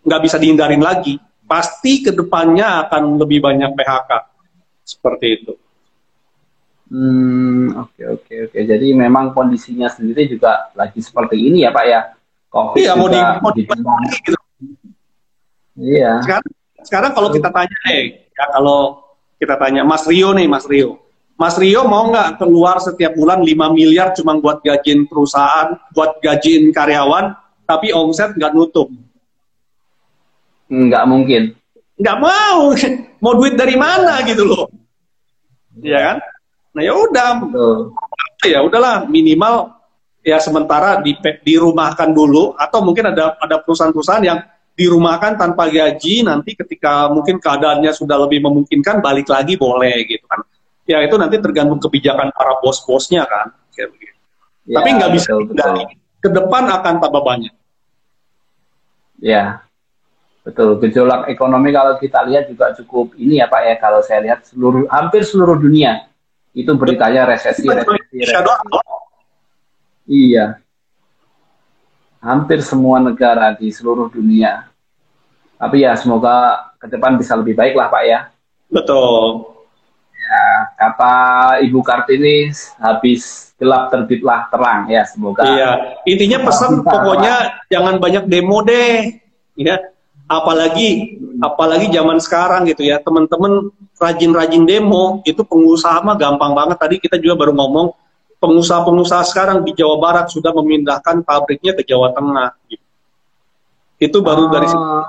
nggak bisa dihindarin lagi. Pasti ke depannya akan lebih banyak PHK seperti itu. Hmm, oke okay, oke okay, oke. Okay. Jadi memang kondisinya sendiri juga lagi seperti ini ya Pak ya. COVID iya, mau di, mau di, gitu. Iya. Sekarang, sekarang kalau kita tanya, eh, ya kalau kita tanya Mas Rio nih, Mas Rio, Mas Rio mau nggak keluar setiap bulan 5 miliar cuma buat gajiin perusahaan, buat gajiin karyawan, tapi omset nggak nutup? Nggak mungkin. Nggak mau. Mau duit dari mana gitu loh. Iya kan? Nah ya udah. Ya udahlah minimal ya sementara di dirumahkan dulu atau mungkin ada ada perusahaan-perusahaan yang dirumahkan tanpa gaji nanti ketika mungkin keadaannya sudah lebih memungkinkan balik lagi boleh gitu kan ya itu nanti tergantung kebijakan para bos-bosnya kan kayak begitu. Ya, Tapi nggak bisa dari ke depan akan tambah banyak. Ya, betul. Gejolak ekonomi kalau kita lihat juga cukup ini ya Pak ya. Kalau saya lihat seluruh hampir seluruh dunia itu beritanya resesi, resesi, resesi. Iya. Hampir semua negara di seluruh dunia. Tapi ya semoga ke depan bisa lebih baik lah Pak ya. Betul kata Ibu Kartini habis gelap terbitlah terang ya semoga. Iya, intinya pesan pokoknya jangan banyak demo deh, ya. apalagi apalagi zaman sekarang gitu ya teman-teman rajin-rajin demo itu pengusaha mah gampang banget tadi kita juga baru ngomong pengusaha-pengusaha sekarang di Jawa Barat sudah memindahkan pabriknya ke Jawa Tengah gitu. itu baru dari Oh,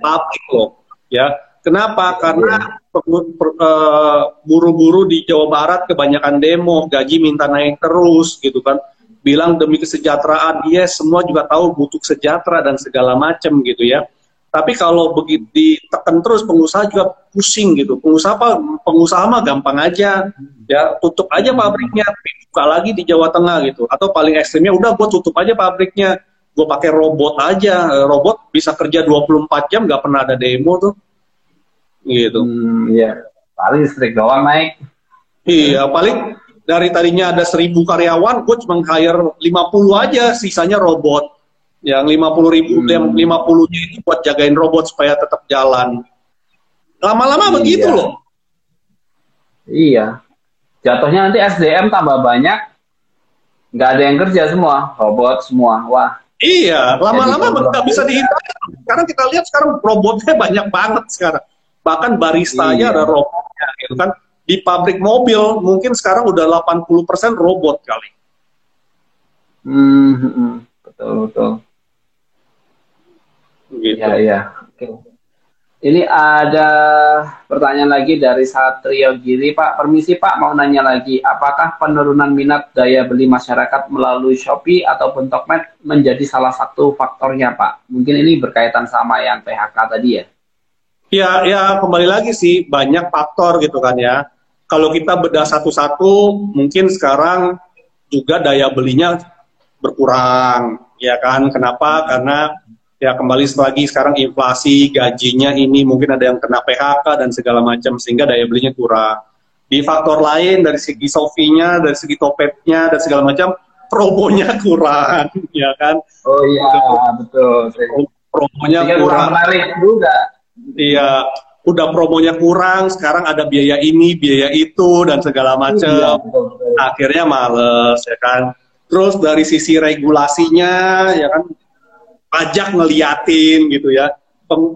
pabrik loh ya kenapa karena eh, buru-buru di Jawa Barat kebanyakan demo gaji minta naik terus gitu kan bilang demi kesejahteraan dia semua juga tahu butuh sejahtera dan segala macam gitu ya tapi kalau begitu ditekan terus pengusaha juga pusing gitu. Pengusaha apa? Pengusaha mah gampang aja, ya tutup aja pabriknya, buka lagi di Jawa Tengah gitu. Atau paling ekstrimnya udah gue tutup aja pabriknya, gue pakai robot aja. Robot bisa kerja 24 jam nggak pernah ada demo tuh, gitu. hmm, ya. Paling listrik doang naik. Iya, paling dari tadinya ada 1000 karyawan, gue cuma hire 50 aja, sisanya robot. Yang 50 ribu, Hmm. yang 50 nya itu buat jagain robot supaya tetap jalan. Lama-lama begitu Iya. loh. Iya. Jatuhnya nanti SDM tambah banyak, nggak ada yang kerja semua, robot semua. Wah, Iya, lama-lama nggak bisa dihindari. Sekarang kita lihat sekarang robotnya banyak banget sekarang. Bahkan baristanya Iya. ada robotnya, gitu kan. Di pabrik mobil mungkin sekarang udah 80% robot kali. hmm, hmm, betul betul. Gitu. Iya iya. Oke. Ini ada pertanyaan lagi dari Satrio Giri, Pak. Permisi Pak, mau nanya lagi, apakah penurunan minat daya beli masyarakat melalui Shopee ataupun Tokped menjadi salah satu faktornya, Pak? Mungkin ini berkaitan sama yang PHK tadi ya? Ya, ya kembali lagi sih banyak faktor gitu kan ya. Kalau kita bedah satu-satu, mungkin sekarang juga daya belinya berkurang, ya kan? Kenapa? Karena ya kembali lagi sekarang inflasi, gajinya ini mungkin ada yang kena PHK dan segala macam sehingga daya belinya kurang. Di faktor lain dari segi Sofinya, dari segi Topetnya dan segala macam promonya kurang, ya kan? Oh iya, betul. Promonya kurang. menarik juga. Iya, udah promonya kurang, sekarang ada biaya ini, biaya itu, dan segala Iya, macam. betul. Akhirnya males, ya kan. Terus dari sisi regulasinya, ya kan, pajak ngeliatin gitu ya. Peng-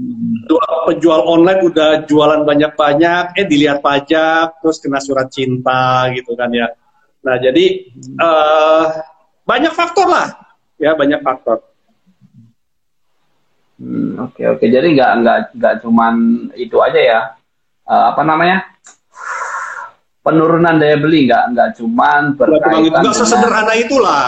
penjual- penjual online udah jualan banyak-banyak, eh dilihat pajak, terus kena surat cinta gitu kan ya. Nah jadi eh, banyak faktor lah, ya banyak faktor. Hmm, Oke oke, jadi nggak nggak nggak cuman itu aja ya. Eh, apa namanya? Penurunan daya beli nggak nggak cuman cuma gitu, berkaitan nggak dengan sesederhana itulah.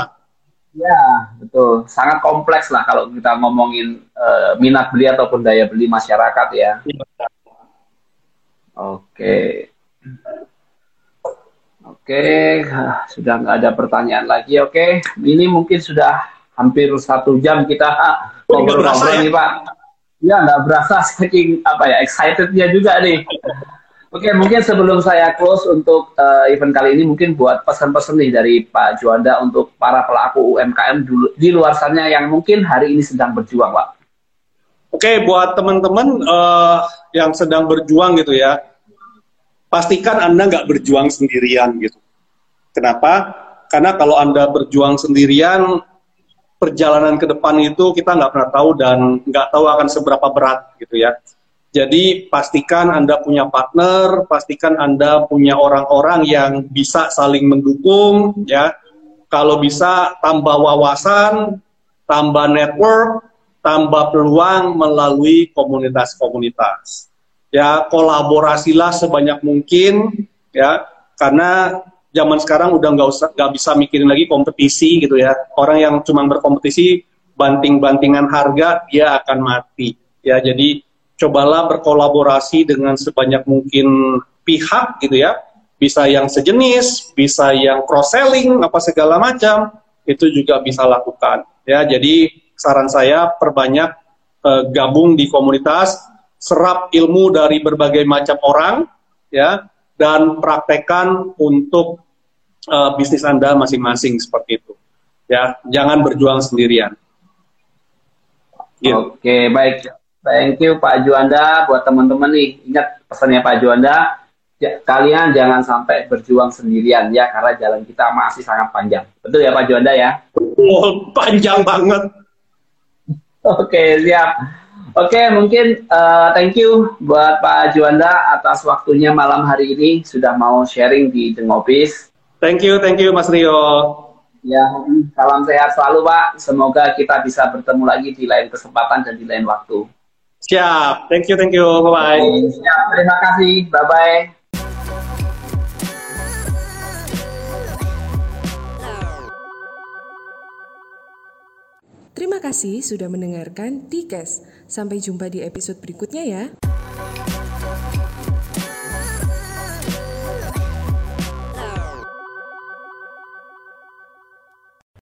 ya betul sangat kompleks lah kalau kita ngomongin eh, minat beli ataupun daya beli masyarakat ya. Oke. Oke, ah, sudah nggak ada pertanyaan lagi. Oke, ini mungkin sudah hampir satu jam kita ngobrol-ngobrol ya? nih Pak. Ya nggak berasa saking apa ya excitednya juga nih. Oke, mungkin sebelum saya close untuk eh, event kali ini, mungkin buat pesan-pesan nih dari Pak Juanda untuk para pelaku UMKM dulu, di luar sana yang mungkin hari ini sedang berjuang, Pak. Oke, buat teman-teman eh, yang sedang berjuang gitu ya, pastikan Anda nggak berjuang sendirian gitu. Kenapa? Karena kalau Anda berjuang sendirian, perjalanan ke depan itu kita nggak pernah tahu dan nggak tahu akan seberapa berat gitu ya. Jadi pastikan Anda punya partner, pastikan Anda punya orang-orang yang bisa saling mendukung ya. Kalau bisa tambah wawasan, tambah network, tambah peluang melalui komunitas-komunitas. Ya, kolaborasilah sebanyak mungkin ya, karena zaman sekarang udah nggak usah nggak bisa mikirin lagi kompetisi gitu ya. Orang yang cuma berkompetisi banting-bantingan harga dia akan mati. Ya, jadi cobalah berkolaborasi dengan sebanyak mungkin pihak gitu ya. Bisa yang sejenis, bisa yang cross selling apa segala macam itu juga bisa lakukan. Ya, jadi saran saya perbanyak eh, gabung di komunitas, serap ilmu dari berbagai macam orang ya dan praktekkan untuk eh, bisnis Anda masing-masing seperti itu. Ya, jangan berjuang sendirian. Gitu. Oke, baik. Thank you Pak Juanda. Buat teman-teman nih, ingat pesannya Pak Juanda, ya, kalian jangan sampai berjuang sendirian ya, karena jalan kita masih sangat panjang. Betul ya Pak Juanda ya? Oh, panjang banget. Oke, siap. Oke, mungkin uh, thank you buat Pak Juanda atas waktunya malam hari ini sudah mau sharing di Dengobis. Thank you, thank you Mas Rio. Ya, salam sehat selalu Pak. Semoga kita bisa bertemu lagi di lain kesempatan dan di lain waktu. Siap, thank you, thank you, bye-bye. Siap, terima kasih, bye-bye. Terima kasih sudah mendengarkan Tikes. Sampai jumpa di episode berikutnya ya.